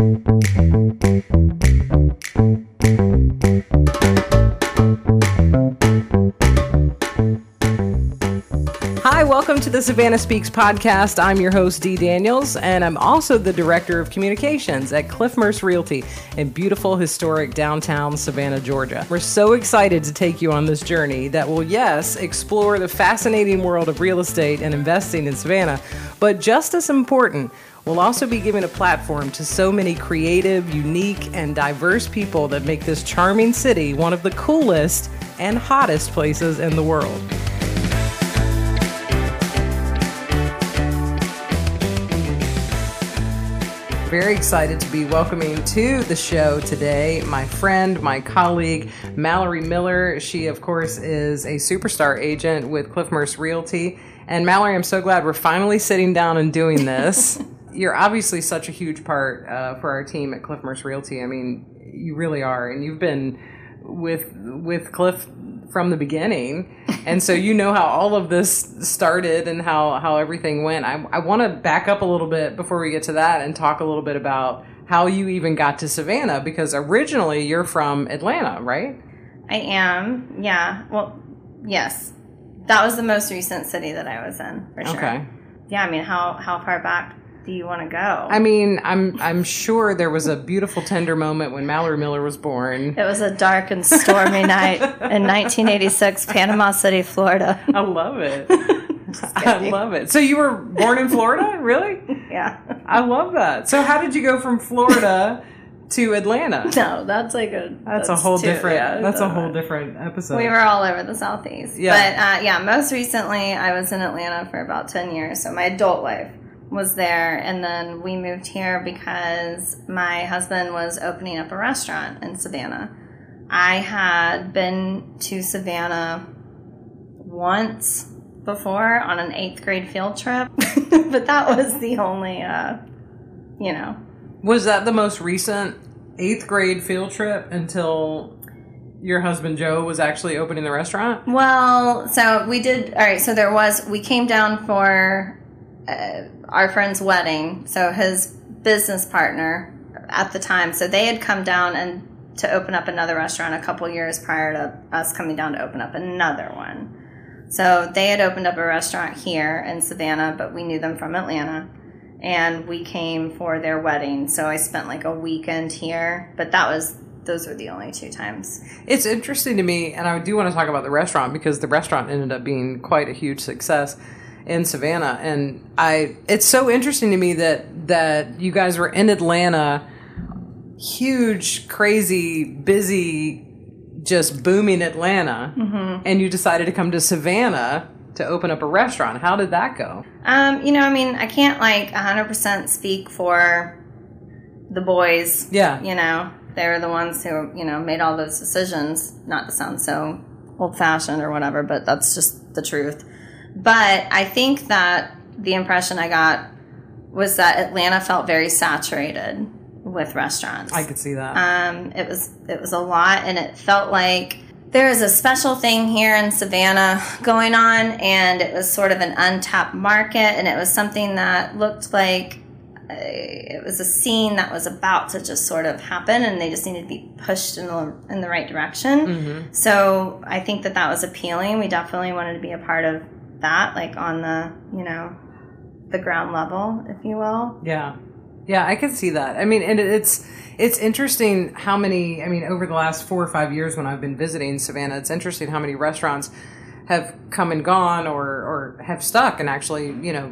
Thank you. The Savannah Speaks podcast. I'm your host, Dee Daniels, and I'm also the Director of Communications at Cliff Murse Realty in beautiful, historic downtown Savannah, Georgia. We're so excited to take you on this journey that will, yes, explore the fascinating world of real estate and investing in Savannah, but just as important, We'll also be giving a platform to so many creative, unique, and diverse people that make this charming city one of the coolest and hottest places in the world. Very excited to be welcoming to the show today my friend, my colleague, Mallori Miller. She, of course, is a superstar agent with Cliff Murse Realty. And Mallori, I'm so glad we're finally sitting down and doing this. You're obviously such a huge part uh, for our team at Cliff Murse Realty. I mean, you really are, and you've been with with Cliff from the beginning, and so you know how all of this started and how how everything went. I, I want to back up a little bit before we get to that and talk a little bit about how you even got to Savannah because originally you're from Atlanta, right? I am. Yeah. Well, yes. That was the most recent city that I was in, for sure. Okay. Yeah, I mean, how how far back do you want to go? I mean, I'm I'm sure there was a beautiful tender moment when Mallori Miller was born. it was a dark and stormy night in 1986, Panama City, Florida. I love it. I love it. So you were born in Florida, really? Yeah. I love that. So how did you go from Florida to Atlanta? No, that's like a That's, a whole too- different. yeah, that's a whole different episode. We were all over the southeast. Yeah. But uh, yeah, most recently I was in Atlanta for about 10 years. So my adult life was there. And then we moved here because my husband was opening up a restaurant in Savannah. I had been to Savannah once before on an eighth grade field trip, but that was the only, uh, you know, Was that the most recent eighth grade field trip until your husband Joe was actually opening the restaurant? Well, so we did. All right. So there was. We came down for uh, our friend's wedding. So his business partner at the time. So they had come down and to open up another restaurant a couple years prior to us coming down to open up another one. So they had opened up a restaurant here in Savannah, but we knew them from Atlanta. And we came for their wedding. So I spent like a weekend here, but that was those were the only two times. It's interesting to me, and I do want to talk about the restaurant because the restaurant ended up being quite a huge success in Savannah. And I, it's so interesting to me that that you guys were in Atlanta, huge, crazy, busy, just booming Atlanta, and you decided to come to Savannah to open up a restaurant. How did that go? Um, you know, I mean, I can't like 100% speak for the boys. Yeah. You know, they're the ones who, you know, made all those decisions, not to sound so old fashioned or whatever, but that's just the truth. But I think that the impression I got was that Atlanta felt very saturated with restaurants. I could see that. Um, it was it was a lot, and it felt like there is a special thing here in Savannah going on, and it was sort of an untapped market, and it was something that looked like uh, it was a scene that was about to just sort of happen, and they just needed to be pushed in the in the right direction. So I think that that was appealing. We definitely wanted to be a part of that, like on the you know the ground level, if you will. Yeah. Yeah, I can see that. I mean, and it's it's interesting how many. I mean, over the last four or five years when I've been visiting Savannah, it's interesting how many restaurants have come and gone, or or have stuck and actually, you know,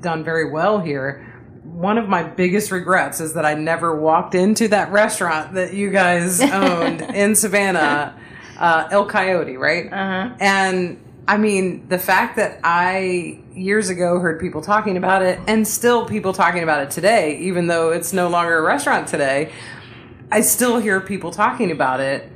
done very well here. One of my biggest regrets is that I never walked into that restaurant that you guys owned in Savannah, uh, El Coyote, right? Uh-huh. And I mean, the fact that I years ago heard people talking about it and still people talking about it today, even though it's no longer a restaurant today, I still hear people talking about it.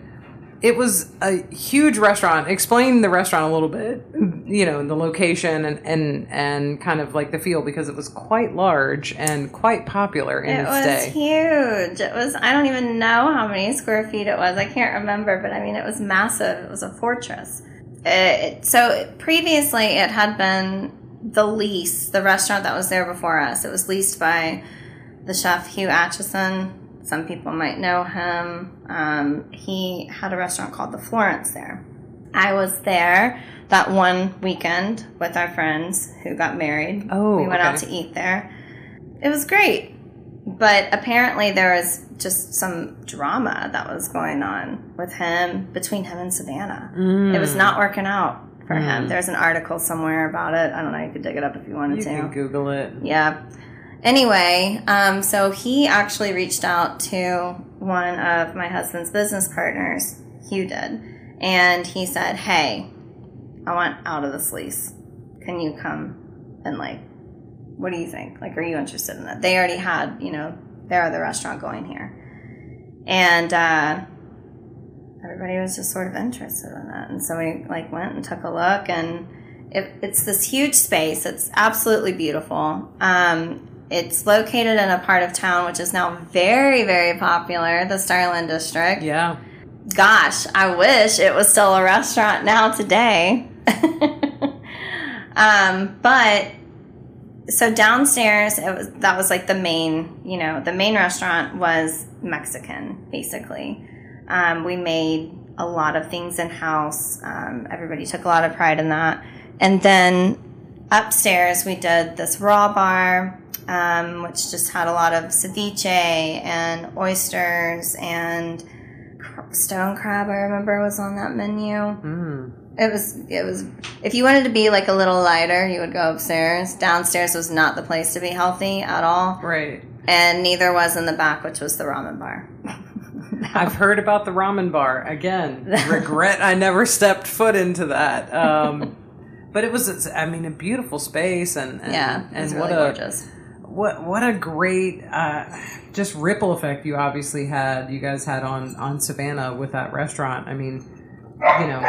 It was a huge restaurant. Explain the restaurant a little bit, you know, the location and, and, and kind of like the feel because it was quite large and quite popular in It its day. It was huge. It was, I don't even know how many square feet it was. I can't remember, but I mean, it was massive. It was a fortress. It, so previously, it had been the lease, the restaurant that was there before us. It was leased by the chef Hugh Acheson. Some people might know him. Um, he had a restaurant called the Florence there. I was there that one weekend with our friends who got married. Oh, we went out to eat there. It was great, but apparently there was just some drama that was going on with him between him and Savannah. It was not working out for him. There's an article somewhere about it. I don't know. You could dig it up if you wanted You to. can Google it. Yeah. Anyway, um, so he actually reached out to one of my husband's business partners, Hugh did, and he said, Hey, I want out of this lease. Can you come and, like, what do you think? Like, are you interested in that? They already had, you know, their other restaurant going here. And, uh, everybody was just sort of interested in that. And so we like went and took a look and it, it's this huge space. It's absolutely beautiful. Um, it's located in a part of town which is now very, very popular, the Starland District. Yeah. Gosh, I wish it was still a restaurant now today. um, but so downstairs, it was that was like the main, you know, the main restaurant was Mexican, basically. Um, we made a lot of things in house. Um, everybody took a lot of pride in that. And then upstairs, we did this raw bar, um, which just had a lot of ceviche and oysters and stone crab. I remember was on that menu. Mm. It was it was if you wanted to be like a little lighter, you would go upstairs. Downstairs was not the place to be healthy at all, Right. and neither was in the back, which was the ramen bar. I've heard about the ramen bar. Again, regret I never stepped foot into that. Um, but it was, I mean, a beautiful space, and, and yeah, and was what really a gorgeous. What what a great uh, just ripple effect you obviously had. You guys had on on Savannah with that restaurant. I mean, you know,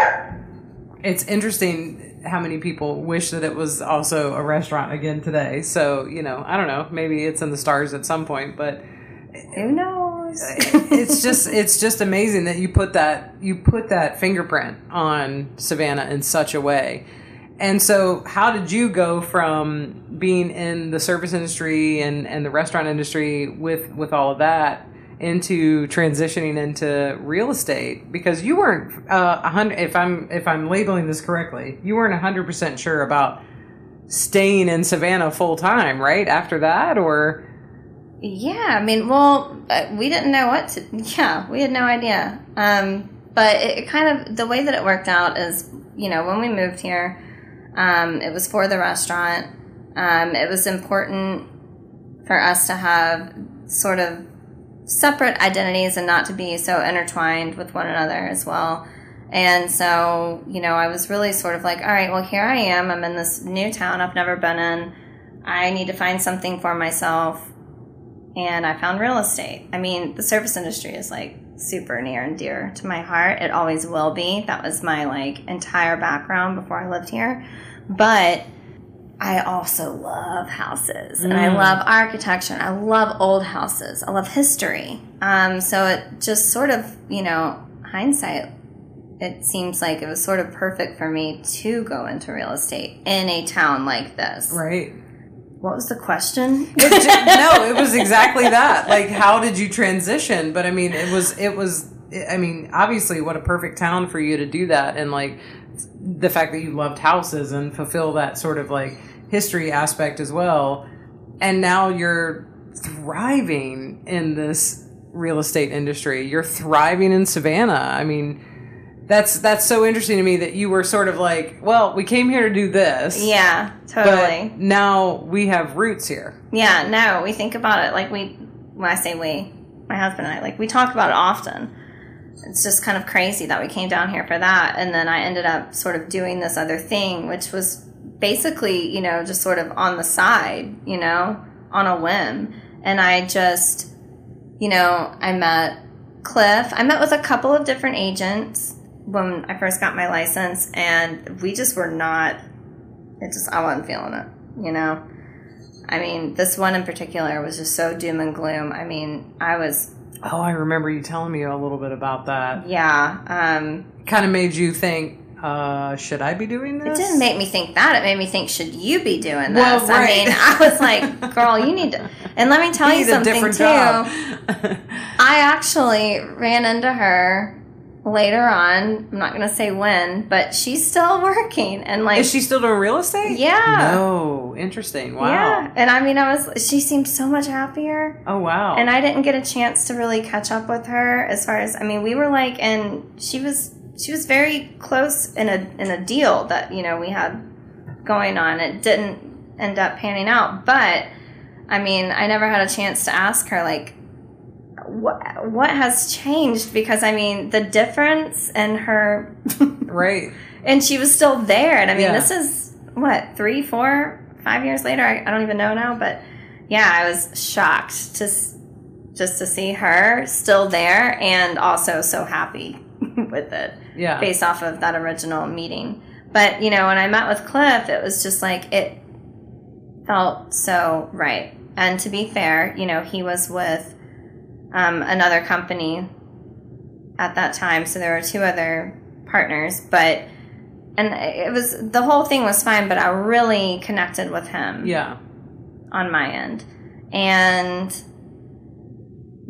it's interesting how many people wish that it was also a restaurant again today. So you know, I don't know. Maybe it's in the stars at some point, but Who knows? it's just it's just amazing that you put that you put that fingerprint on Savannah in such a way. And so how did you go from being in the service industry and, and the restaurant industry with with all of that into transitioning into real estate because you weren't uh, hundred if I'm if I'm labeling this correctly you weren't hundred percent sure about staying in Savannah full time right after that or Yeah, I mean, well, uh, we didn't know what to. Yeah, we had no idea. Um, but it, it kind of the way that it worked out is, you know, when we moved here, um, it was for the restaurant. Um, it was important for us to have sort of separate identities and not to be so intertwined with one another as well. And so, you know, I was really sort of like, all right, well, here I am. I'm in this new town I've never been in. I need to find something for myself and I found real estate. I mean, the service industry is like super near and dear to my heart. It always will be. That was my like entire background before I lived here. But I also love houses and I Mm. love architecture. and I love old houses. I love history. Um, so it just sort of, you know, hindsight, it seems like it was sort of perfect for me to go into real estate in a town like this. right What was the question? No, it was exactly that. Like, how did you transition? But I mean, it was, it was, I mean, obviously, what a perfect town for you to do that. And like the fact that you loved houses and fulfill that sort of like history aspect as well. And now you're thriving in this real estate industry. You're thriving in Savannah. I mean, that's that's so interesting to me that you were sort of like, well, we came here to do this. yeah, But totally. now we have roots here. Yeah, no, we think about it like we, when I say we, my husband and I, like we talk about it often. It's just kind of crazy that we came down here for that. And then I ended up sort of doing this other thing, which was basically, you know, just sort of on the side, you know, on a whim. And I just, you know, I met Cliff. I met with a couple of different agents when I first got my license, and we just were not, it just, I wasn't feeling it, you know? I mean, this one in particular was just so doom and gloom. I mean, I was, Oh, I remember you telling me a little bit about that. yeah. Um, Kind of made you think, uh, should I be doing this? it didn't make me think that. It made me think, should you be doing this? Well, I right. mean, I was like, girl, you need to. And let me tell He you something too. I actually ran into her later on. I'm not going to say when, but she's still working and like Is she still doing real estate? Yeah. No. Interesting. Wow. Yeah. And I mean, I was she seemed so much happier. Oh wow. And I didn't get a chance to really catch up with her as far as I mean, we were like and she was she was very close in a in a deal that, you know, we had going on. It didn't end up panning out, but I mean, I never had a chance to ask her like what what has changed because I mean, the difference in her right. and she was still there. And I mean, Yeah. this is what three, four, five years later. I, I don't even know now, but yeah, I was shocked to just to see her still there and also so happy with it Yeah. based off of that original meeting. But you know, when I met with Cliff, it was just like it felt so right. And to be fair, you know, he was with um, another company at that time, so there were two other partners. But and it was the whole thing was fine, but I really connected with him Yeah. on my end. And,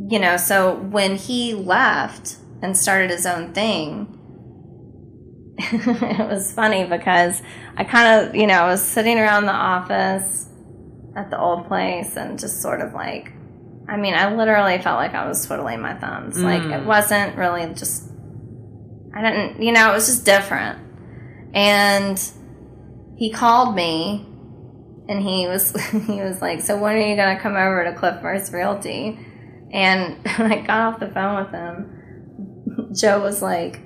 you know, so when he left and started his own thing, it was funny because I kind of, you know, I was sitting around the office at the old place and just sort of like, I mean, I literally felt like I was twiddling my thumbs. Like, it Mm. wasn't really just, I didn't, you know, it was just different. And he called me and he was he was like, "So when are you gonna come over to Cliff Murse Realty?" And when I got off the phone with him, Joe was like,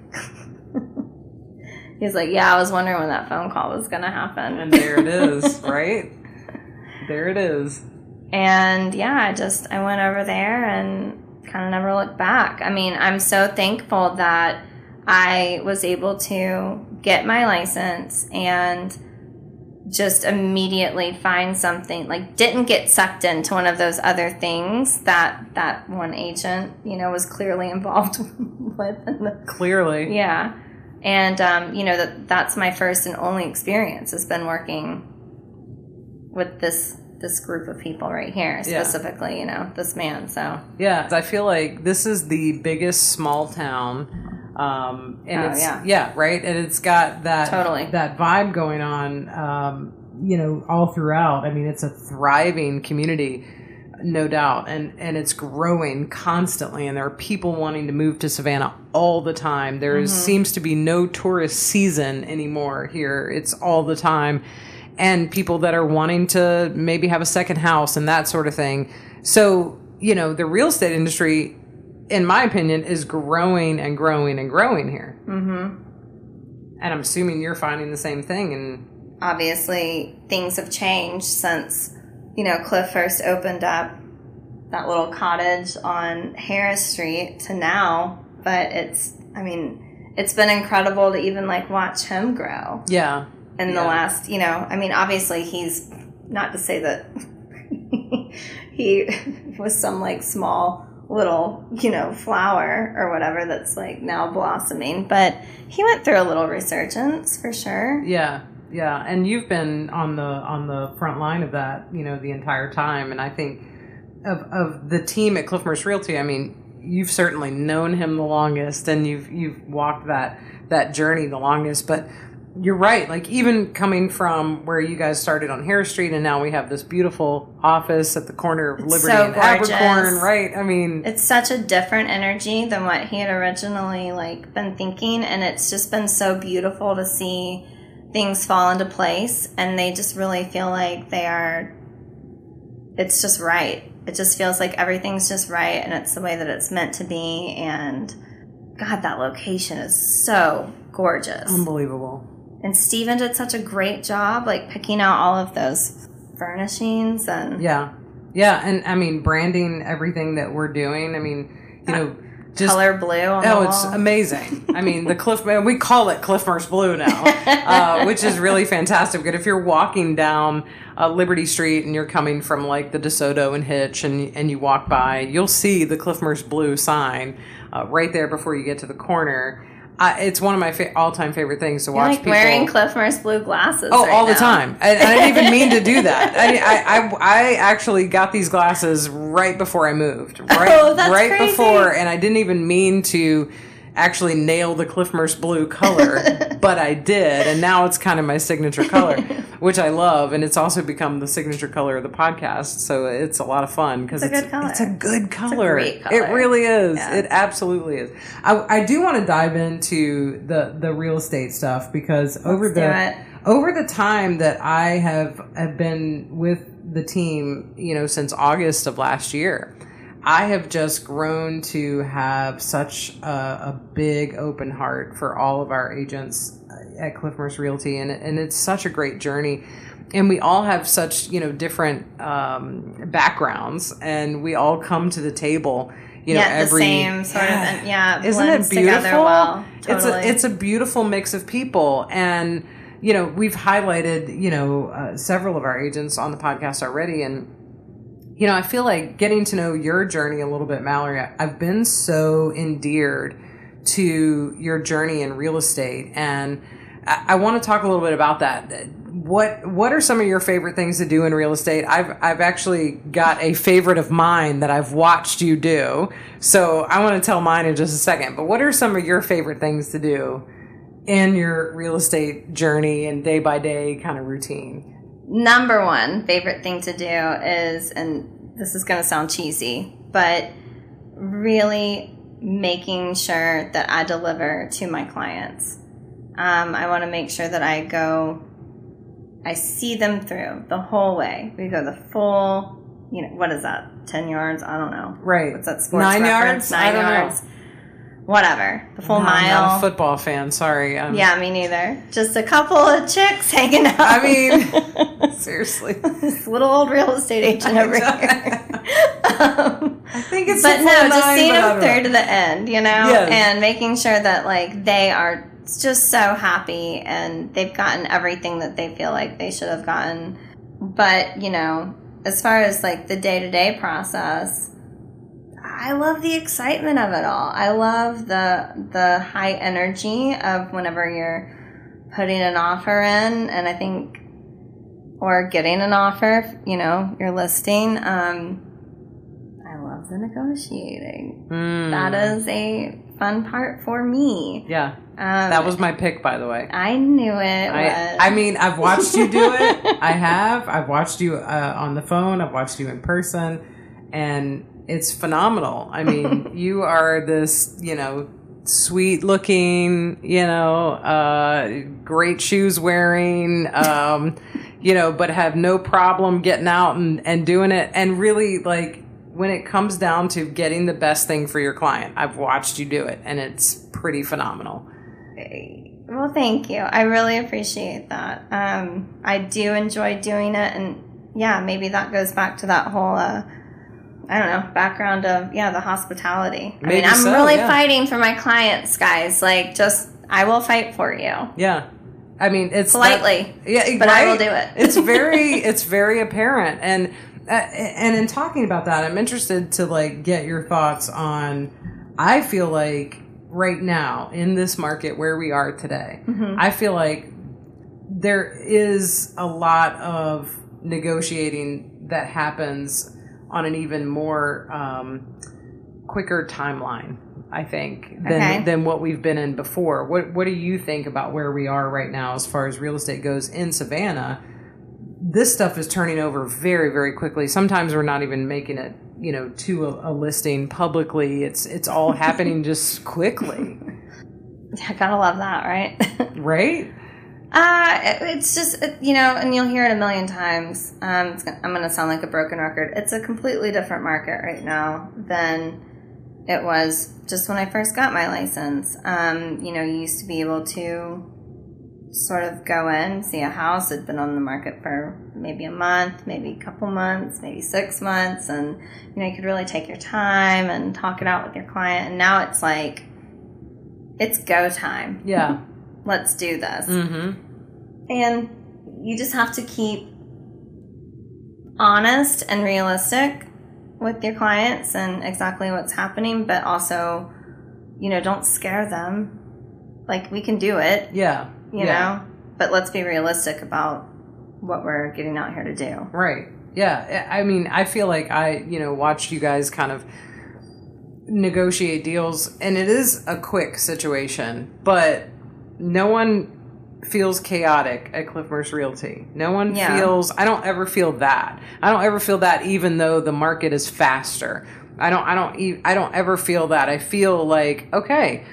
"He's like, yeah, I was wondering when that phone call was gonna happen." And there it is, right? There it is. And yeah, I just I went over there and kind of never looked back. I mean, I'm so thankful that I was able to get my license and just immediately find something like didn't get sucked into one of those other things that that one agent you know was clearly involved with Clearly. yeah and um, you know that that's my first and only experience has been working with this this group of people right here Yeah. specifically you know this man so Yeah, I feel like this is the biggest small town, um, and Oh, it's yeah. right, and it's got that Totally. that vibe going on, um, you know, all throughout. I mean, it's a thriving community, no doubt, and and it's growing constantly, and there are people wanting to move to Savannah all the time. There is- seems to be no tourist season anymore here; it's all the time. And people that are wanting to maybe have a second house and that sort of thing. So, you know, the real estate industry, in my opinion, is growing and growing and growing here. mm-hmm. And I'm assuming you're finding the same thing. And obviously things have changed since you know cliff first opened up that little cottage on harris street to now but it's i mean it's been incredible to even like watch him grow yeah, in the last you know i mean obviously he's not to say that he was some like small little you know flower or whatever that's like now blossoming but he went through a little resurgence for sure yeah, yeah. And you've been on the on the front line of that, you know, the entire time. And I think of of the team at Cliff Murse Realty. I mean, you've certainly known him the longest, and you've you've walked that that journey the longest. But you're right. Like even coming from where you guys started on Harris Street, and now we have this beautiful office at the corner of Liberty so and. Abercorn. Right. I mean, it's such a different energy than what he had originally like been thinking and it's just been so beautiful to see things fall into place and they just really feel like they are it's just right it just feels like everything's just right and it's the way that it's meant to be and god that location is so gorgeous unbelievable. And steven did such a great job like picking out all of those furnishings and Yeah. Yeah. And I mean, branding everything that we're doing. I mean, you know, just color blue on Oh, it's amazing. I mean, the Cliff, we call it Cliff Murse Blue now, uh, which is really fantastic. But if you're walking down uh, Liberty Street and you're coming from like the DeSoto and Hitch and, and you walk by, you'll see the Cliff Murse Blue sign uh, right there before you get to the corner. I, it's one of my fa- all-time favorite things to You're watch like people. wearing Cliff Murse blue glasses. Oh, right all the time. And I didn't even mean to do that. I, I, I, I actually got these glasses right before I moved. Oh, right, Oh, that's right crazy. before, and I didn't even mean to actually nail the Cliff Murse blue color, but I did, and now it's kind of my signature color, which I love, and it's also become the signature color of the podcast. So it's a lot of fun because It's a it's, good color. it's a good color. It really is. Yeah. It absolutely is. I, I do want to dive into the the real estate stuff because over the over the time that I have have been with the team, you know, since August of last year, I have just grown to have such a, a big open heart for all of our agents at Cliff Murse Realty, and and it's such a great journey. And we all have such you know different um, backgrounds, and we all come to the table. You know, Yet the every same sort of- yeah, isn't it beautiful? well. It's a it's a beautiful mix of people, and you know we've highlighted you know uh, several of our agents on the podcast already, and you know I feel like getting to know your journey a little bit, Mallori. I've been so endeared to your journey in real estate, and I, I want to talk a little bit about that. What what are some of your favorite things to do in real estate? I've I've actually got a favorite of mine that I've watched you do. So I want to tell mine in just a second. But what are some of your favorite things to do in your real estate journey and day by day kind of routine? Number one favorite thing to do is, and this is going to sound cheesy, but really making sure that I deliver to my clients. Um, I want to make sure that I go, I see them through the whole way. We go the full, you know, what is that? 10 yards? I don't know. Right. What's that sports Nine reference? yards? I Nine don't know. Whatever. The full I'm not a football fan. Sorry. Um, yeah, me neither. Just a couple of chicks hanging out. I mean, seriously. this little old real estate agent over here. um, I think it's but the no, just seeing them through to the end, you know, Yes. and making sure that like they are just so happy and they've gotten everything that they feel like they should have gotten. But you know, as far as like the day to day process, I love the excitement of it all. I love the the high energy of whenever you're putting an offer in, and I think or getting an offer, you know, your listing. Um, I love the negotiating. Mm. That is a fun part for me. Yeah. Um, That was my pick, by the way. I knew it I, was. I mean, I've watched you do it. I have. I've watched you uh, on the phone. I've watched you in person, and it's phenomenal. I mean, you are this, you know, sweet looking, you know, uh, great shoes wearing, um, you know, but have no problem getting out and, and doing it. And really, like, when it comes down to getting the best thing for your client, I've watched you do it, and it's pretty phenomenal. Well, thank you. I really appreciate that. Um, I do enjoy doing it, and yeah, maybe that goes back to that whole, uh, I don't know, background of yeah, the hospitality. I mean, I'm so, really yeah. fighting for my clients, guys. Like, just I will fight for you Yeah. I mean, it's that- politely. yeah, but I will do it. it's very, it's very apparent, and uh, and in talking about that, I'm interested to like get your thoughts on. I feel like right now in this market where we are today, Mm-hmm. I feel like there is a lot of negotiating that happens on an even more um, quicker timeline. I think than Okay. than what we've been in before. What what do you think about where we are right now as far as real estate goes in Savannah? This stuff is turning over very very quickly. Sometimes we're not even making it, you know, to a, a listing publicly. It's it's all happening just quickly, I gotta love that, right? right? Uh, it's just you know, and you'll hear it a million times. Um, it's gonna, I'm going to sound like a broken record. It's a completely different market right now than it was just when I first got my license. Um, you know, you used to be able to sort of go in, see a house. It'd been on the market for maybe a month, maybe a couple months, maybe six months, and you know, you could really take your time and talk it out with your client. And now it's like, it's go time. Yeah. Let's do this. Mm-hmm. And you just have to keep honest and realistic with your clients and exactly what's happening, but also, you know, don't scare them. like we can do it, Yeah. you yeah. know. But let's be realistic about what we're getting out here to do. Right. Yeah. I I mean, I feel like I, you know, watched you guys kind of negotiate deals, and it is a quick situation, but no one feels chaotic at Cliff Murse Realty. No one Yeah. feels, I don't ever feel that. I don't ever feel that even though the market is faster. I don't, I don't, I don't ever feel that. I feel like, okay,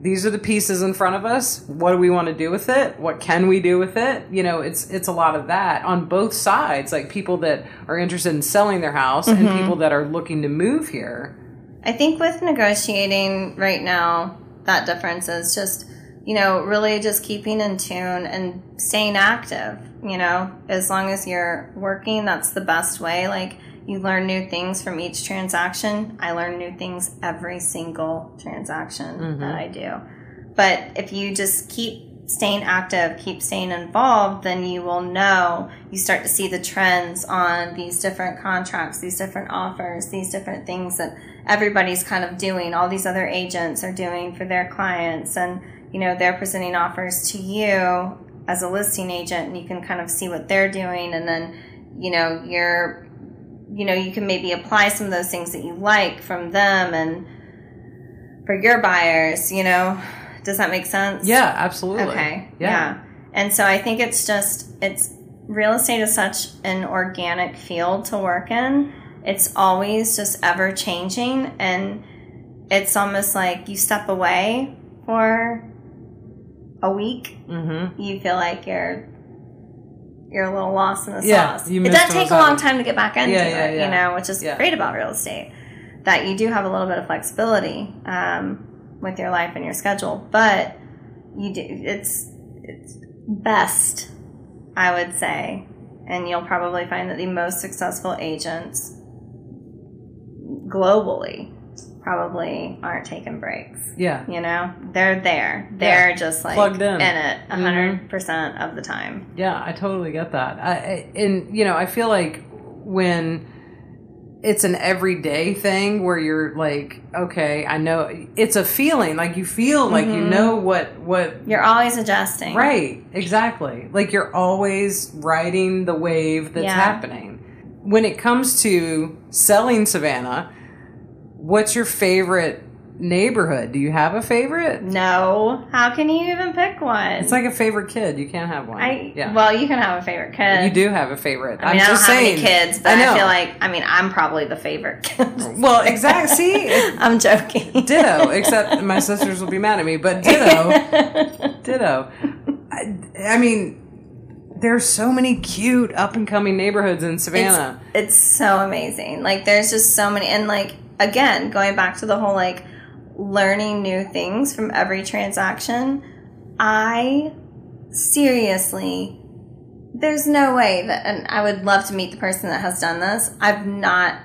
these are the pieces in front of us. What do we want to do with it? What can we do with it? You know, it's it's a lot of that on both sides. Like people that are interested in selling their house and mm-hmm. people that are looking to move here. I think with negotiating right now, that difference is just, you know, really just keeping in tune and staying active. You know, as long as you're working, that's the best way. Like, you learn new things from each transaction. I learn new things every single transaction that mm-hmm. I do. But if you just keep staying active, keep staying involved, then you will know, you start to see the trends on these different contracts, these different offers, these different things that everybody's kind of doing. All these other agents are doing for their clients, and you know, they're presenting offers to you as a listing agent, and you can kind of see what they're doing, and then you know, you're you know, you can maybe apply some of those things that you like from them and for your buyers, you know. Does that make sense? Yeah, absolutely. Okay. Yeah. Yeah. And so I think it's just it's real estate is such an organic field to work in. It's always just ever changing and it's almost like you step away for a week, Mm-hmm. you feel like you're you're a little lost in the Yeah, sauce. it does take a long time to get back into Yeah, yeah, it, you know, which is great about real estate. That you do have a little bit of flexibility um, with your life and your schedule, but you do it's it's best, I would say, and you'll probably find that the most successful agents globally probably aren't taking breaks. Yeah. You know, they're there. They're just like Plugged in. in it 100 mm-hmm. percent of the time. Yeah, I totally get that. I, and you know, I feel like when it's an everyday thing where you're like, okay, I know it's a feeling like you feel like you mm-hmm. know what what You're always adjusting. right exactly like you're always riding the wave that's Yeah. happening. When it comes to selling Savannah, what's your favorite neighborhood? Do you have a favorite? No. How can you even pick one? It's like a favorite kid. You can't have one. I yeah. well, you can have a favorite kid. You do have a favorite. I mean, am I just have saying. kids, but I I, feel like I mean I'm probably the favorite kid. Well, exactly. See, I'm joking. ditto. Except my sisters will be mad at me, but ditto, ditto. I, I mean, there's so many cute up and coming neighborhoods in Savannah. It's so amazing. Like there's just so many and like again, going back to the whole like learning new things from every transaction, I seriously there's no way that and I would love to meet the person that has done this. I've not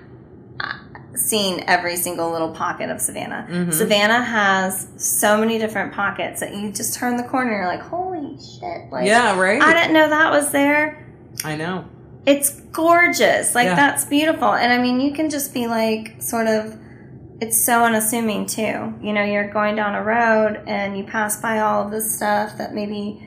uh, seen every single little pocket of Savannah. Mm-hmm. Savannah has so many different pockets that you just turn the corner and you're like, "Holy shit." Like yeah, right. I didn't know that was there I know. It's gorgeous. Like Yeah. that's beautiful. And I mean, you can just be like sort of it's so unassuming too. You know, you're going down a road and you pass by all of this stuff that maybe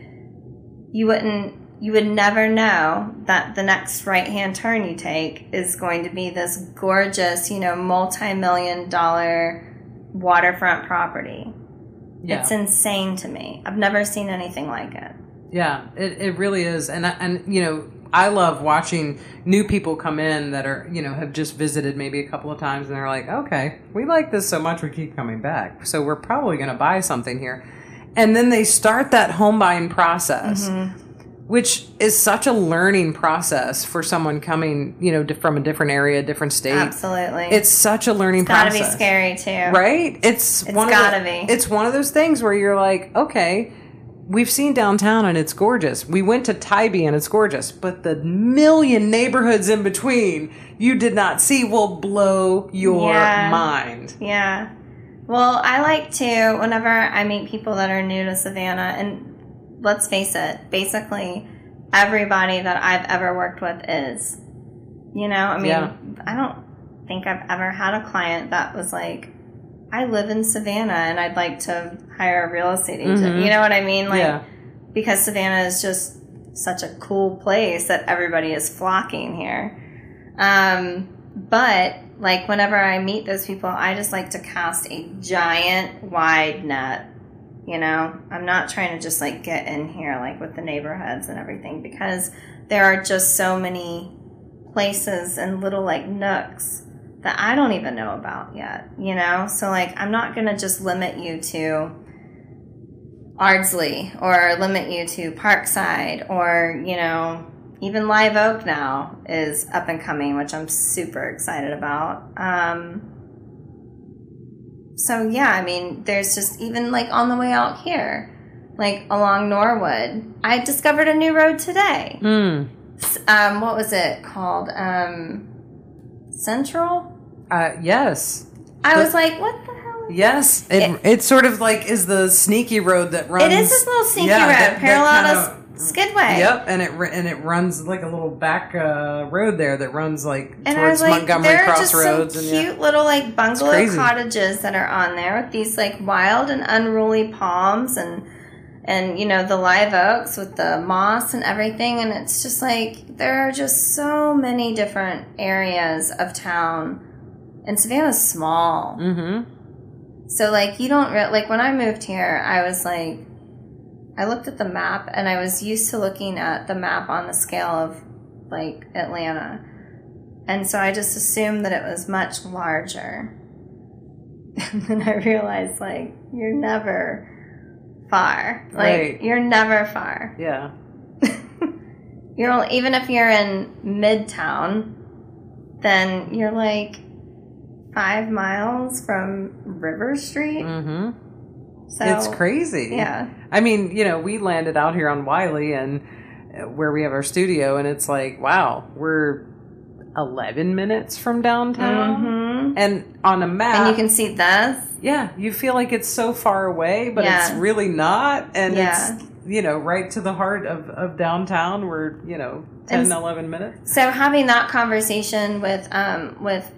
you wouldn't you would never know that the next right-hand turn you take is going to be this gorgeous, you know, multi-million dollar waterfront property. Yeah, It's insane to me. I've never seen anything like it. yeah. It, it really is, and and you know, I love watching new people come in that are you know have just visited maybe a couple of times, and they're like, okay, we like this so much, we keep coming back, so we're probably going to buy something here, and then they start that home buying process. Mm-hmm. which is such a learning process for someone coming, you know, from a different area, different state. Absolutely. It's such a learning process. gotta process. be scary too. Right? It's, It's one gotta of the, be. It's one of those things where you're like, okay, we've seen downtown and it's gorgeous. We went to Tybee and it's gorgeous, but the million neighborhoods in between you did not see will blow your Yeah. mind. Yeah. Well, I like to, whenever I meet people that are new to Savannah, and let's face it, basically everybody that I've ever worked with is. You know, I mean, Yeah. I don't think I've ever had a client that was like, I live in Savannah and I'd like to hire a real estate agent. Mhm. You know what I mean? Like yeah. because Savannah is just such a cool place that everybody is flocking here. Um, but like whenever I meet those people, I just like to cast a giant wide net. You know, I'm not trying to just like get in here like with the neighborhoods and everything because there are just so many places and little like nooks that I don't even know about yet, you know? So like I'm not going to just limit you to Ardsley or limit you to Parkside or, you know, even Live Oak now is up and coming, which I'm super excited about. Um, so yeah, I mean, there's just even like on the way out here, like along Norwood, I discovered a new road today. Mm. Um, what was it called? Um, Central. Uh, yes. I The- was like, what the hell? Yes. It, It- it sort of like is the sneaky road that runs. it is this little sneaky yeah, road, that- that parallel kinda- to Skidaway. Yep, and it and it runs like a little back uh, road there that runs like And towards like, Montgomery there are just Crossroads some and cute yeah. little like bungalow cottages that are on there with these like wild and unruly palms and and you know the live oaks with the moss and everything. And it's just like there are just so many different areas of town, and Savannah's small. Mm-hmm. So like you don't re- like when I moved here, I was like, I looked at the map and I was used to looking at the map on the scale of like Atlanta, and so I just assumed that it was much larger. And then I realized like you're never far. Like Right. you're never far. Yeah. You're only, even if you're in Midtown, then you're like five miles from River Street. Mm-hmm. So it's crazy. Yeah. I mean, you know, we landed out here on Wiley and uh, where we have our studio, and it's like, wow, we're 11 minutes from downtown. hmm And on a map, And you can see this. Yeah, you feel like it's so far away, but Yeah. it's really not. And Yeah. it's, you know, right to the heart of, of downtown. We're, you know, 10, And- 11 minutes. So having that conversation with um, with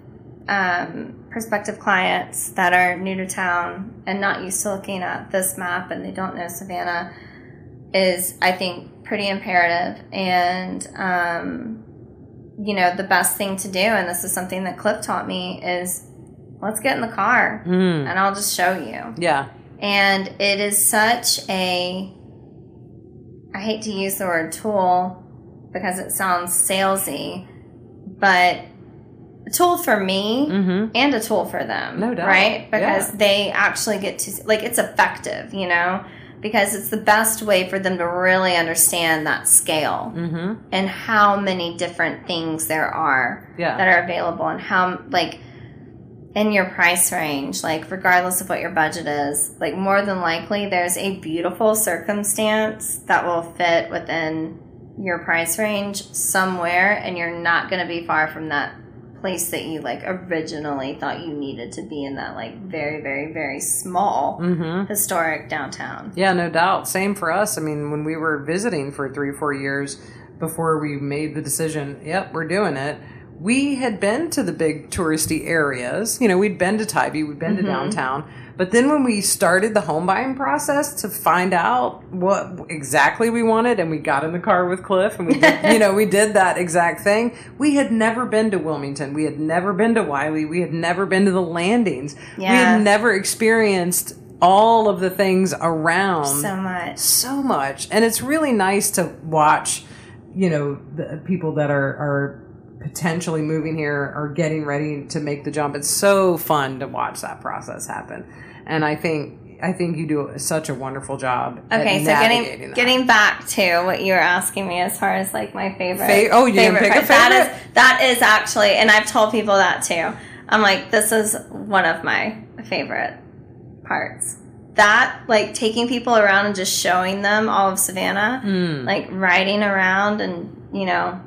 um, prospective clients that are new to town and not used to looking at this map and they don't know Savannah is, I think, pretty imperative. And um, you know, the best thing to do, and this is something that Cliff taught me, is let's get in the car Mm. and I'll just show you. Yeah. And it is such a, I hate to use the word tool because it sounds salesy, but a tool for me Mm-hmm. and a tool for them. No doubt. Right? Because Yeah. they actually get to, like, it's effective, you know? Because it's the best way for them to really understand that scale Mm-hmm. and how many different things there are Yeah. that are available and how like in your price range like regardless of what your budget is like more than likely there's a beautiful circumstance that will fit within your price range somewhere and you're not going to be far from that place that you like originally thought you needed to be in that like very very very small mm-hmm. historic downtown Yeah, no doubt. Same for us. I mean, when we were visiting for three, four years before we made the decision, yep, we're doing it. We had been to the big touristy areas. You know, we'd been to Tybee, we'd been to mm-hmm. downtown. But then when we started the home buying process to find out what exactly we wanted, and we got in the car with Cliff, and we, did, you know, we did that exact thing. We had never been to Wilmington. We had never been to Wiley. We had never been to the landings. We had never experienced all of the things around so much so much and it's really nice to watch you know the people that are are potentially moving here or getting ready to make the jump it's so fun to watch that process happen and i think i think you do such a wonderful job Okay, so getting that. getting back to what you were asking me as far as like my favorite. Fa- oh, you didn't pick part. That favorite? is that is actually, and I've told people that too. I'm like, this is one of my favorite parts. That like taking people around and just showing them all of Savannah, Mm. like riding around, and you know,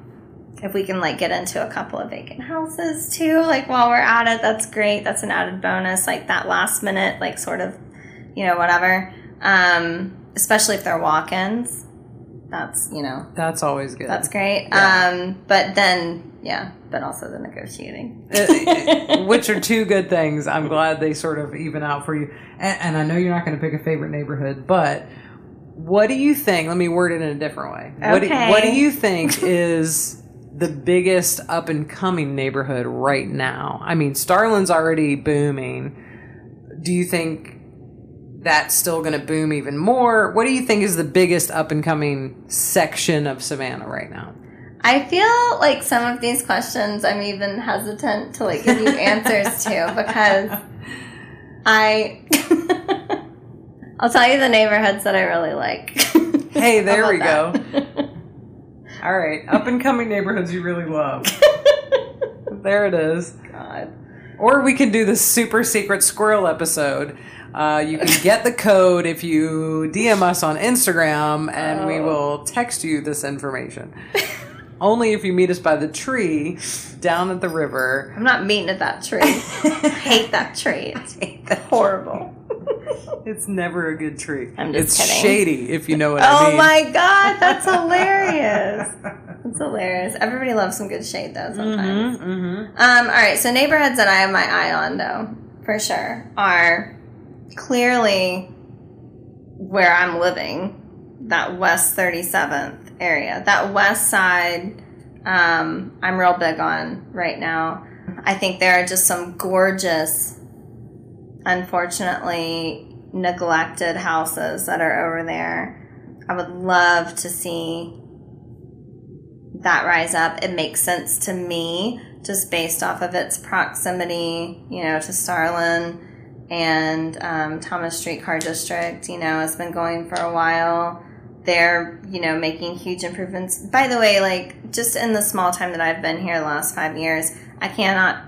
if we can like get into a couple of vacant houses too, like while we're at it, that's great. That's an added bonus. Like that last minute, like sort of, you know, whatever. Um, especially if they're walk-ins. That's you know that's always good that's great. Yeah. Um, but then Yeah, but also the negotiating. Uh, which are two good things. I'm glad they sort of even out for you. And, and I know you're not going to pick a favorite neighborhood, but what do you think? Let me word it in a different way. What, do, Okay. what do you think is the biggest up and coming neighborhood right now? I mean, Starland's already booming. Do you think that's still going to boom even more? What do you think is the biggest up and coming section of Savannah right now? I feel like some of these questions I'm even hesitant to like give you answers to because I I'll tell you the neighborhoods that I really like. Hey, there we about go. All right, up and coming neighborhoods you really love. there it is. God. Or we can do the super secret squirrel episode. Uh, you can get the code if you DM us on Instagram, and we Oh. will text you this information. Only if you meet us by the tree down at the river. I'm not meeting at that tree. I hate that tree. It's horrible. It's never a good tree. I'm just it's kidding. shady, if you know what I mean. Oh mean. my god, that's hilarious. That's hilarious. Everybody loves some good shade though sometimes. Mm-hmm, mm-hmm. Um, all right, so neighborhoods that I have my eye on, though, for sure, are clearly where I'm living, that West 37th area. That west side, um, I'm real big on right now. I think there are just some gorgeous, unfortunately, neglected houses that are over there. I would love to see that rise up. It makes sense to me just based off of its proximity, you know, to Starland and um, Thomas Streetcar District. You know, it's been going for a while. They're, you know, making huge improvements. By the way, like just in the small time that I've been here, the last five years, I cannot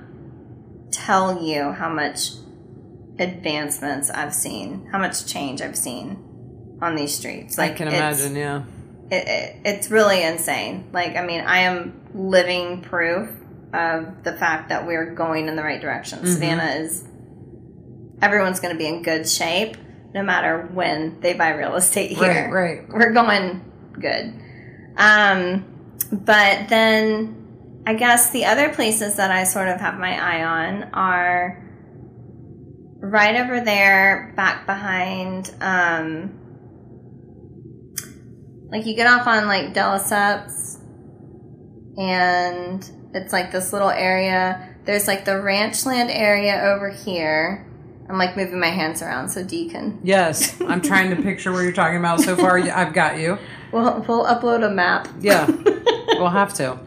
tell you how much advancements I've seen, how much change I've seen on these streets. I can imagine, yeah. it, it, it's really insane. Like, I mean, I am living proof of the fact that we're going in the right direction. Mhm. Savannah is, everyone's going to be in good shape no matter when they buy real estate here. Right, right. We're going good. Um, but then I guess the other places that I sort of have my eye on are right over there, back behind, um, like you get off on like DeLesseps and it's like this little area. There's like the ranchland area over here. I'm like moving my hands around so D can. Yes, I'm trying to picture where you're talking about. So far, I've got you. We'll, we'll upload a map. Yeah, we'll have to.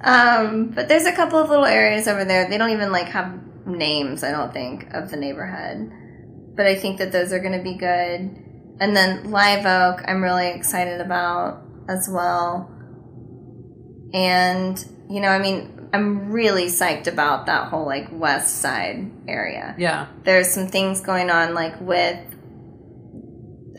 Um, but there's a couple of little areas over there. They don't even like have names, I don't think, of the neighborhood. But I think that those are going to be good. And then Live Oak, I'm really excited about as well. And, you know, I mean, I'm really psyched about that whole like west side area. Yeah. There's some things going on like with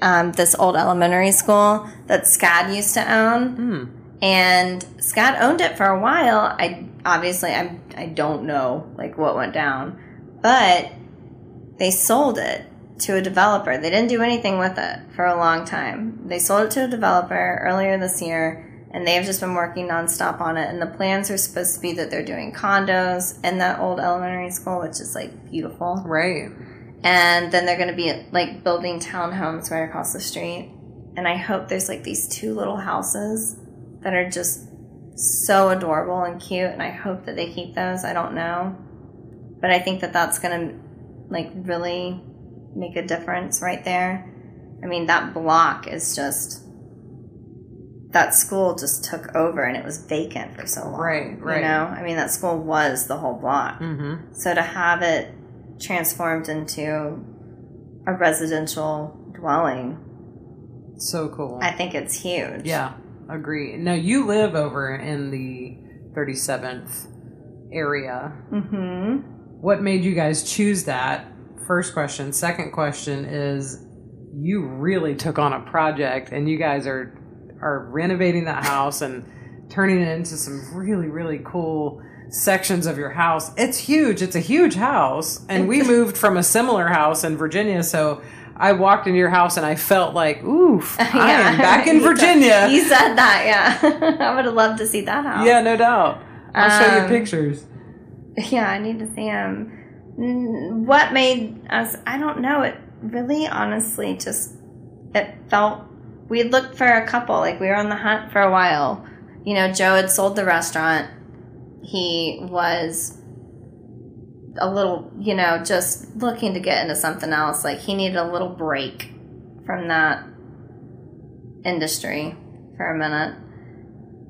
um, this old elementary school that SCAD used to own Hmm. and SCAD owned it for a while. I obviously I I don't know like what went down, but they sold it to a developer. They didn't do anything with it for a long time. They sold it to a developer earlier this year, and they have just been working nonstop on it. And the plans are supposed to be that they're doing condos in that old elementary school, which is like beautiful Right. and then they're going to be like building townhomes right across the street and i hope there's like these two little houses that are just so adorable and cute and i hope that they keep those i don't know but i think that that's going to like really make a difference right there i mean that block is just that school just took over and it was vacant for so long Right, right. you know i mean that school was the whole block Mm-hmm. so to have it transformed into a residential dwelling, So cool. I think it's huge. yeah, agree. Now you live over in the 37th area. hmm What made you guys choose that? First question. Second question is you really took on a project and you guys are are renovating that house and turning it into some really really cool sections of your house. It's huge. It's a huge house. And we moved from a similar house in Virginia, so I walked into your house and I felt like, oof, I Yeah. am back in Virginia. You said that, yeah. I would have loved to see that house. Yeah, no doubt. I'll show you Um, pictures. Yeah, I need to see him. Mm, What made us? I don't know. It really, honestly, just it felt. We looked for a couple. Like we were on the hunt for a while. You know, Joe had sold the restaurant. He was a little, you know, just looking to get into something else. Like he needed a little break from that industry for a minute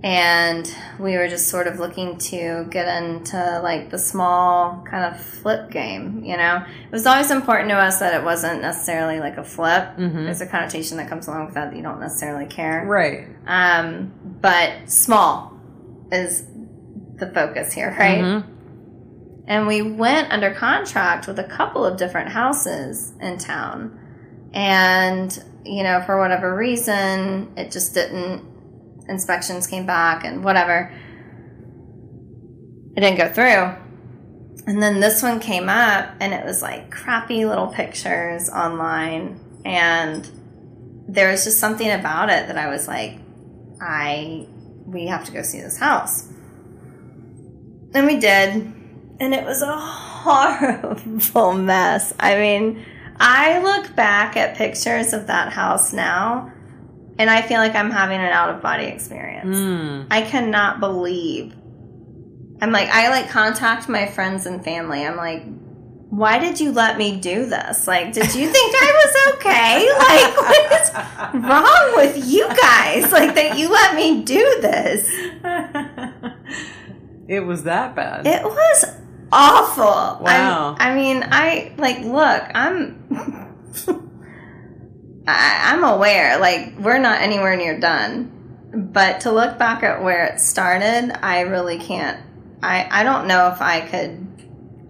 and we were just sort of looking to get into like the small kind of flip game you know it was always important to us that it wasn't necessarily like a flip Mhm. there's a connotation that comes along with that that you don't necessarily care Right. um, but small is the focus here right Mhm. And we went under contract with a couple of different houses in town. And you know for whatever reason it just didn't inspections came back and whatever. It didn't go through. And then this one came up and it was like crappy little pictures online. And there was just something about it that i was like i we have to go see this house. And we did and it was a horrible mess. I mean, I look back at pictures of that house now and I feel like I'm having an out of body experience. Mm. I cannot believe. I'm like, I like contact my friends and family. I'm like, why did you let me do this? Like, did you think I was okay? Like, what is wrong with you guys? Like, that you let me do this? it was that bad. It was awful. Wow. I'm, I mean, I like look. I'm. I, I'm aware. Like we're not anywhere near done, but to look back at where it started, I really can't. I I don't know if I could.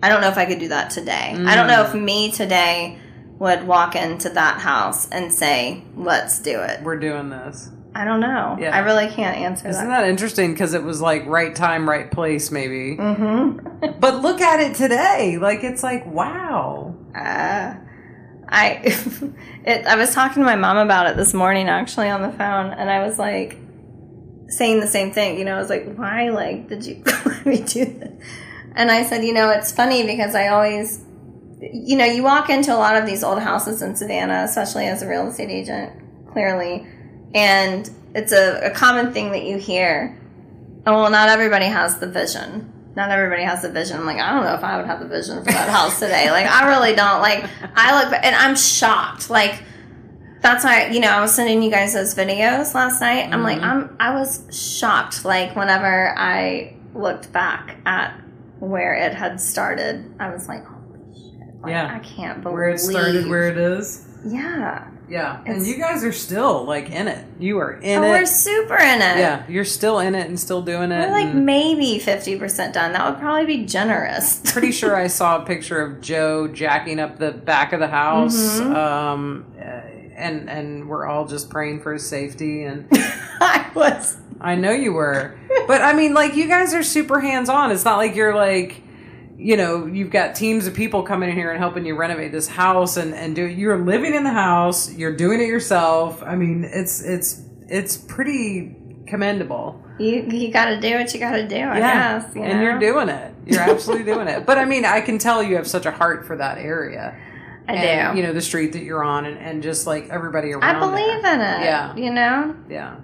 I don't know if I could do that today. I don't know if mm. me today would walk into that house and say, "Let's do it." We're doing this. I don't know. Yeah. I really can't answer Isn't that. that interesting? Because it was like right time, right place, maybe. Mm-hmm. But look at it today. Like it's like wow. Uh, I it, I was talking to my mom about it this morning actually on the phone, and I was like saying the same thing. You know, I was like, "Why? Like, did you let me do this?" And I said, "You know, it's funny because I always, you know, you walk into a lot of these old houses in Savannah, especially as a real estate agent, clearly, and it's a, a common thing that you hear. Oh, well, not everybody has the vision." Not everybody has the vision. I'm like, I don't know if I would have the vision for that house today. Like, I really don't. Like, I look and I'm shocked. Like, that's why you know I was sending you guys those videos last night. I'm like mm-hmm. I'm I was shocked. Like whenever I looked back at where it had started, I was like, holy shit! Like, Yeah. I can't believe Where it started, where it is. yeah. Yeah, and you guys are still like in it. You are in Oh, it. we're super in it. yeah, you're still in it and still doing it. We're like maybe fifty percent done. That would probably be generous. pretty sure I saw a picture of Joe jacking up the back of the house. Mm-hmm. Um, and and we're all just praying for his safety. And I was. I know you were, but I mean, like you guys are super hands on. It's not like you're like. You know, you've got teams of people coming in here and helping you renovate this house, and and do you're living in the house, you're doing it yourself. I mean, it's it's it's pretty commendable. You you got to do what you got to do. I guess. You and know? you're doing it. You're absolutely doing it. But I mean, I can tell you have such a heart for that area. I and, do. You know, the street that you're on, and, and just like everybody around. I believe there. in it. Yeah. You know. Yeah.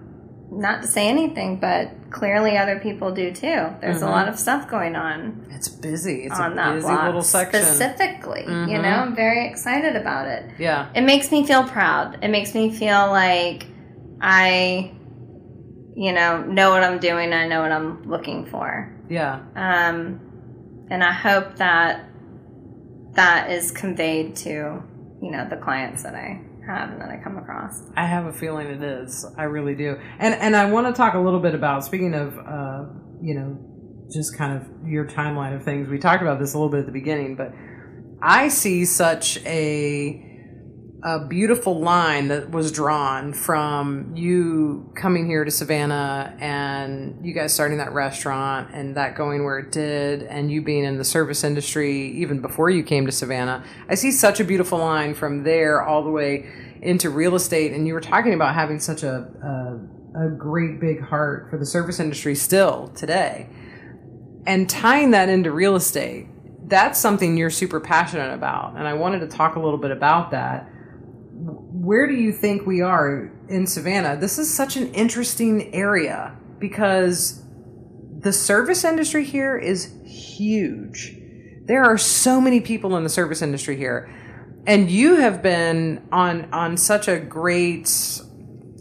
Not to say anything, but clearly other people do too. There's a Mhm. lot of stuff going on It's busy. It's on a that busy block little section. specifically. You Mhm. know, I'm very excited about it. Yeah. It makes me feel proud. It makes me feel like I, you know, know what I'm doing. I know what I'm looking for. Yeah. Um, and I hope that that is conveyed to you know the clients that I have and that I come across. I have a feeling it is. I really do. And and I want to talk a little bit about speaking of uh, you know, just kind of your timeline of things. We talked about this a little bit at the beginning, but I see such a a beautiful line that was drawn from you coming here to Savannah and you guys starting that restaurant and that going where it did and you being in the service industry even before you came to Savannah. I see such a beautiful line from there all the way into real estate and you were talking about having such a, a, a great big heart for the service industry still today. And tying that into real estate, that's something you're super passionate about. And I wanted to talk a little bit about that where do you think we are in Savannah? This is such an interesting area because the service industry here is huge. There are so many people in the service industry here. And you have been on on such a great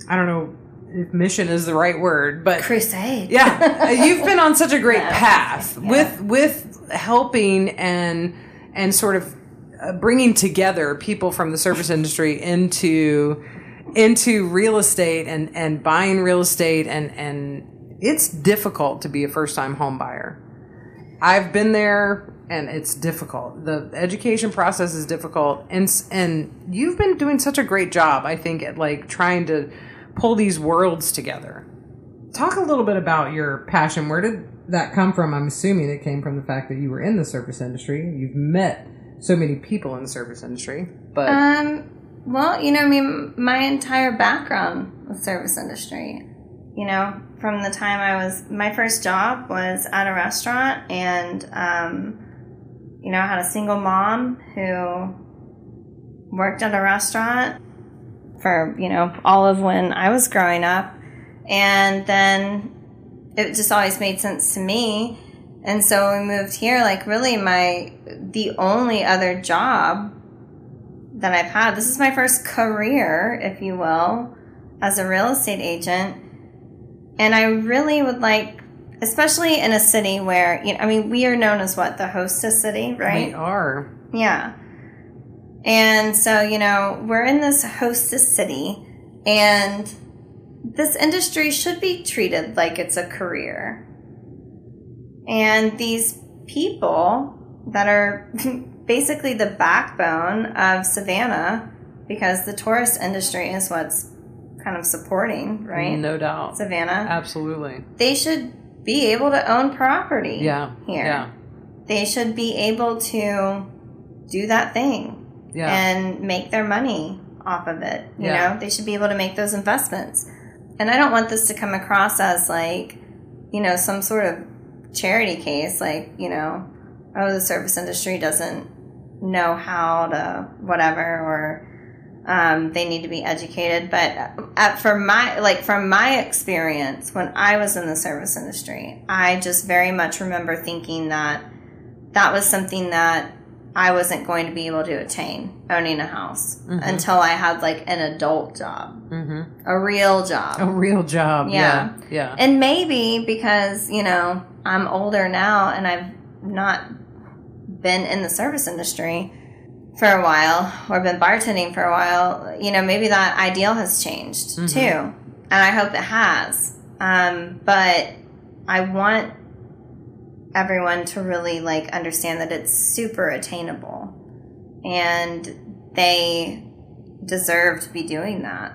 I don't know if mission is the right word, but crusade. yeah, you've been on such a great path yeah. with with helping and and sort of Uh, bringing together people from the service industry into into real estate and and buying real estate and and it's difficult to be a first time home buyer. I've been there and it's difficult. The education process is difficult and and you've been doing such a great job I think at like trying to pull these worlds together. Talk a little bit about your passion. Where did that come from? I'm assuming it came from the fact that you were in the service industry. You've met so many people in the service industry. But um, well, you know, I mean, my entire background was service industry. You know, from the time I was my first job was at a restaurant, and um, you know, I had a single mom who worked at a restaurant for you know all of when I was growing up, and then it just always made sense to me and so we moved here, like really my the only other job that I've had, this is my first career, if you will, as a real estate agent. And I really would like especially in a city where you know I mean we are known as what, the hostess city, right? We are. Yeah. And so, you know, we're in this hostess city and this industry should be treated like it's a career and these people that are basically the backbone of Savannah, because the tourist industry is what's kind of supporting, right? No doubt. Savannah. Absolutely. They should be able to own property yeah. here. Yeah. They should be able to do that thing yeah. and make their money off of it. You yeah. know, they should be able to make those investments. And I don't want this to come across as like, you know, some sort of charity case, like, you know, oh, the service industry doesn't know how to whatever, or um, they need to be educated. But at, for my, like, from my experience, when I was in the service industry, I just very much remember thinking that that was something that I wasn't going to be able to attain owning a house mm-hmm. until I had like an adult job, mm-hmm. a real job, a real job. Yeah. yeah, yeah. And maybe because you know I'm older now and I've not been in the service industry for a while or been bartending for a while, you know, maybe that ideal has changed mm-hmm. too. And I hope it has. Um, but I want everyone to really like understand that it's super attainable and they deserve to be doing that.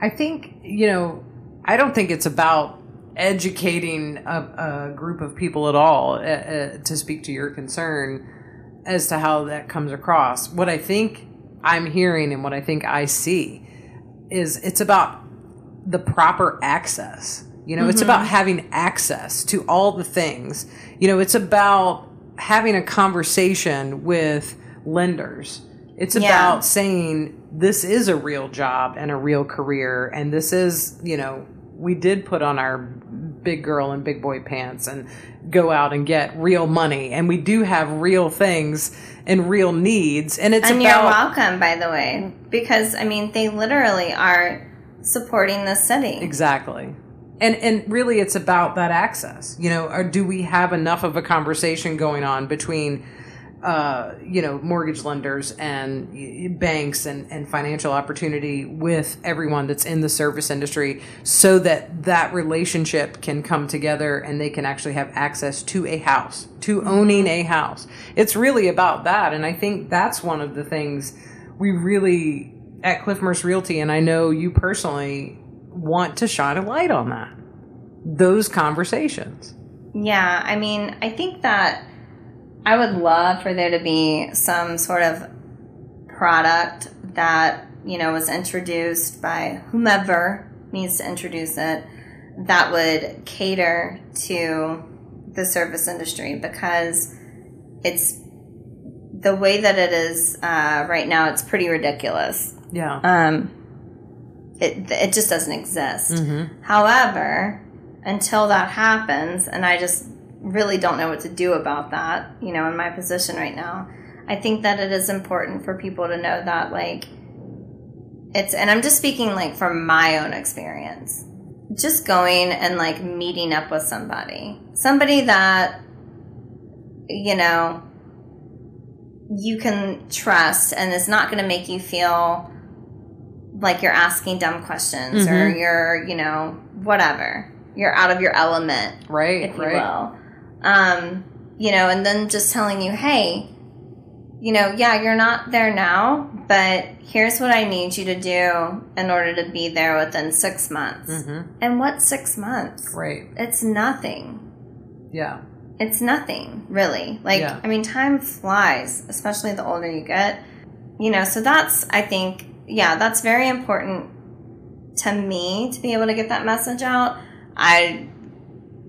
I think, you know, I don't think it's about educating a, a group of people at all uh, uh, to speak to your concern as to how that comes across. What I think I'm hearing and what I think I see is it's about the proper access. You know, mm-hmm. it's about having access to all the things. You know, it's about having a conversation with lenders. It's yeah. about saying this is a real job and a real career and this is, you know, we did put on our big girl and big boy pants and go out and get real money. And we do have real things and real needs. And it's and about, you're welcome by the way because i mean they literally are supporting the city. Exactly. And and really it's about that access. You know or do we have enough of a conversation going on between uh, you know, mortgage lenders and banks and, and financial opportunity with everyone that's in the service industry so that that relationship can come together and they can actually have access to a house, to owning a house. It's really about that. And I think that's one of the things we really at Cliff Murse Realty, and I know you personally want to shine a light on that. Those conversations. Yeah, I mean, I think that I would love for there to be some sort of product that, you know, was introduced by whomever needs to introduce it that would cater to the service industry because it's the way that it is uh, right now, it's pretty ridiculous. Yeah. Um, it, it just doesn't exist. Mm-hmm. However, until that happens, and I just really don't know what to do about that, you know, in my position right now, I think that it is important for people to know that, like, it's, and I'm just speaking like from my own experience, just going and like meeting up with somebody, somebody that, you know, you can trust and is not going to make you feel like you're asking dumb questions or Mhm. you're, you know, whatever. You're out of your element, Right. if you right. will. Um, you know, and then just telling you, hey, you know, yeah, you're not there now, but here's what I need you to do in order to be there within six months. Mm-hmm. And what's six months? Right. It's nothing Yeah. it's nothing really like Yeah. i mean time flies especially the older you get you know so that's i think yeah that's very important to me to be able to get that message out i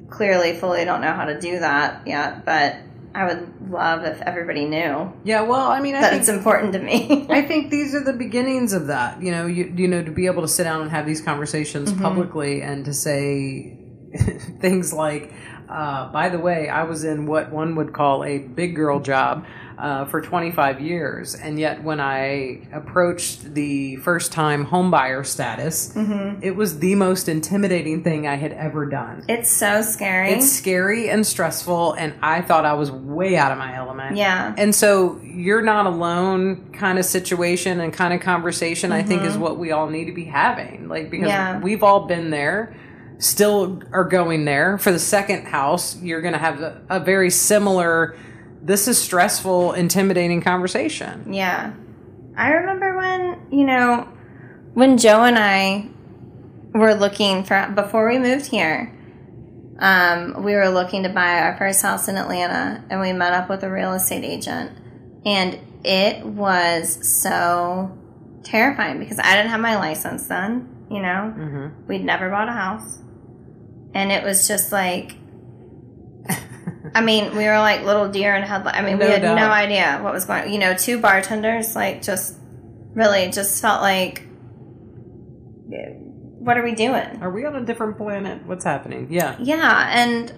clearly fully don't know how to do that yet but i would love if everybody knew Yeah. Well, I mean, I that think it's important to me I think these are the beginnings of that. You know, you you know to be able to sit down and have these conversations Mhm. publicly and to say things like, uh, "By the way, I was in what one would call a big girl job uh, for 25 years, and yet when I approached the first time homebuyer status, hmm it was the most intimidating thing I had ever done." it's so scary It's scary and stressful, and I thought I was way out of my element. yeah And so you're not alone kind of situation and kind of conversation I think is what we all need to be having. Like because Yeah. we've all been there, still are going there. For the second house, you're going to have a, a very similar this is stressful, intimidating conversation. Yeah. I remember when, you know, when Joe and I were looking for, before we moved here, um, we were looking to buy our first house in Atlanta and we met up with a real estate agent. And it was so terrifying because I didn't have my license then, you know, Mm-hmm. we'd never bought a house. And it was just like, I mean, we were like little deer in headlights. I mean, No we had doubt. no idea what was going. You know, two bartenders, like, just really just felt like, what are we doing? Are we on a different planet? What's happening? Yeah. Yeah, and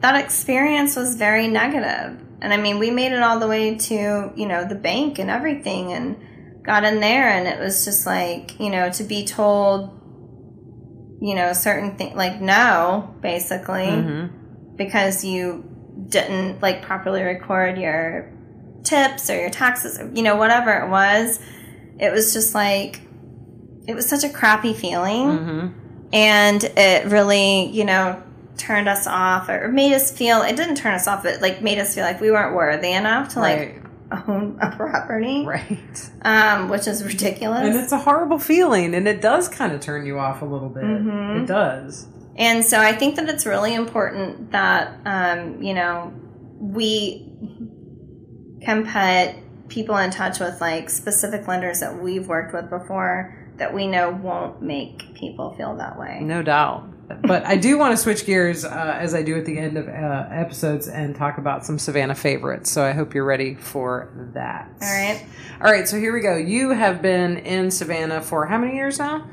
that experience was very negative. And I mean, we made it all the way to you know the bank and everything, and got in there, and it was just like you know to be told, you know, certain things like no, basically Mm-hmm. because you didn't like properly record your tips or your taxes or you know whatever it was it was just like it was such a crappy feeling Mm-hmm. and it really you know turned us off or made us feel it didn't turn us off it like made us feel like we weren't worthy enough to Right. like own a property Right. um which is ridiculous And it's a horrible feeling, and it does kind of turn you off a little bit. Mhm. It does. And so I think that it's really important that, um, you know, we can put people in touch with like specific lenders that we've worked with before that we know won't make people feel that way. No doubt. But I do want to switch gears uh, as I do at the end of uh, episodes and talk about some Savannah favorites. So I hope you're ready for that. All right. All right. So here we go. You have been in Savannah for how many years now?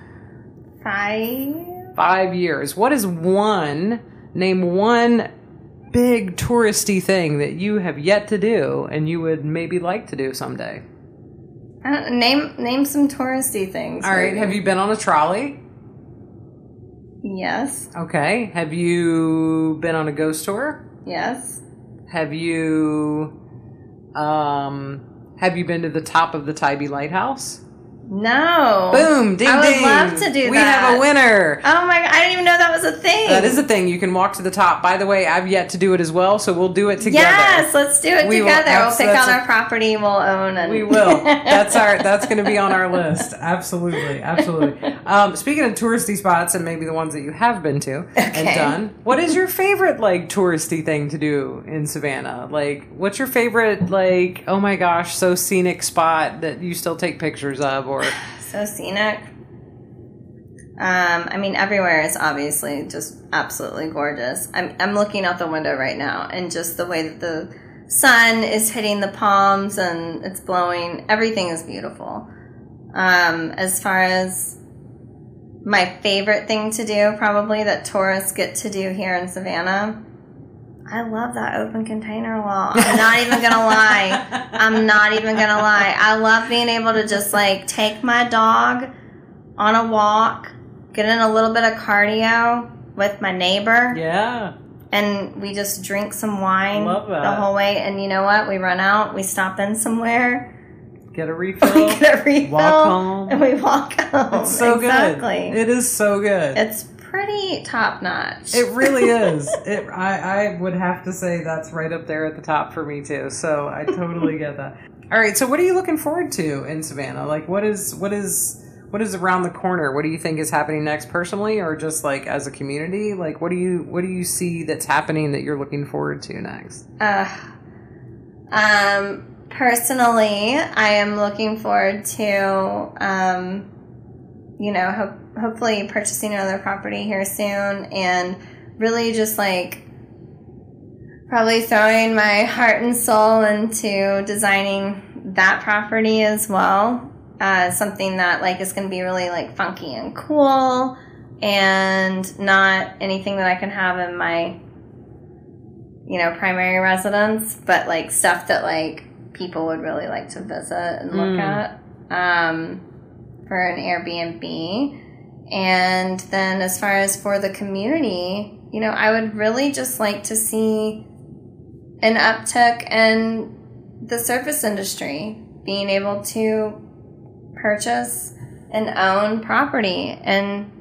Five. Five years. What is one, name one big touristy thing that you have yet to do and you would maybe like to do someday? I name name some touristy things. All right. Have you been on a trolley? Yes. Okay. Have you been on a ghost tour? Yes. Have you um have you been to the top of the Tybee Lighthouse? No. Boom! Ding I would ding. love to do we that. have a winner. Oh my! God. I didn't even know that was a thing. That is a thing. You can walk to the top. By the way, I've yet to do it as well, so we'll do it together. Yes, let's do it We will- together. we'll that's- pick a- our property and we'll own, and We will. That's our. That's going to be on our list. Absolutely, absolutely. Um, speaking of touristy spots and maybe the ones that you have been to and Okay. done, what is your favorite like touristy thing to do in Savannah? Like, what's your favorite like? Oh my gosh, so scenic spot that you still take pictures of, or so scenic. Um, I mean, everywhere is obviously just absolutely gorgeous. I'm I'm looking out the window right now, and just the way that the sun is hitting the palms and it's blowing, everything is beautiful. Um, as far as my favorite thing to do, probably that tourists get to do here in Savannah. I love that open container law. I'm not even gonna lie. I'm not even gonna lie. I love being able to just like take my dog on a walk, get in a little bit of cardio with my neighbor, yeah, and we just drink some wine the whole way. And you know what? We run out, we stop in somewhere, get a refill, get a refill, walk home. and we walk home. It's so good. exactly. good. It is so good. It's pretty top notch. It really is. It. I. I would have to say that's right up there at the top for me too. So I totally get that. All right. So what are you looking forward to in Savannah? Like, what is what is what is around the corner? What do you think is happening next, personally, or just like as a community? Like, what do you what do you see that's happening that you're looking forward to next? Uh, um, personally, I am looking forward to, um, you know, hope, hopefully purchasing another property here soon and really just like probably throwing my heart and soul into designing that property as well. Uh, something that like is going to be really like funky and cool and not anything that I can have in my you know, primary residence, but like stuff that like people would really like to visit and look Mm. at um, for an Airbnb. And then as far as for the community, you know, I would really just like to see an uptick in the service industry being able to purchase and own property in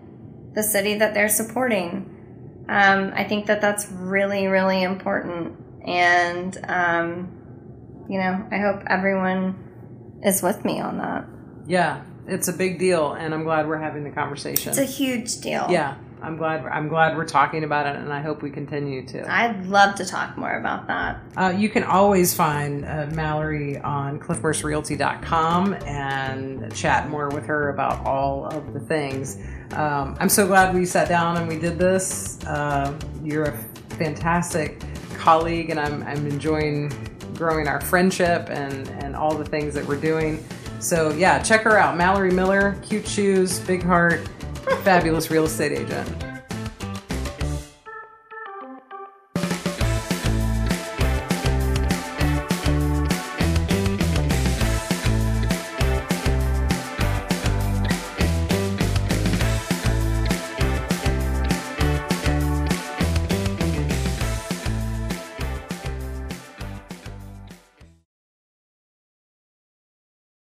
the city that they're supporting. Um, I think that that's really, really important. And, um, you know, I hope everyone is with me on that. Yeah, it's a big deal, and I'm glad we're having the conversation. It's a huge deal. yeah, I'm glad. I'm glad we're talking about it, and I hope we continue to. I'd love to talk more about that. Uh, you can always find uh, Mallori on cliffmurserealty.com and chat more with her about all of the things. Um, I'm so glad we sat down and we did this. Uh, you're a fantastic colleague, and I'm, I'm enjoying growing our friendship and, and all the things that we're doing. So, yeah, check her out. Mallori Miller, cute shoes, big heart, fabulous real estate agent.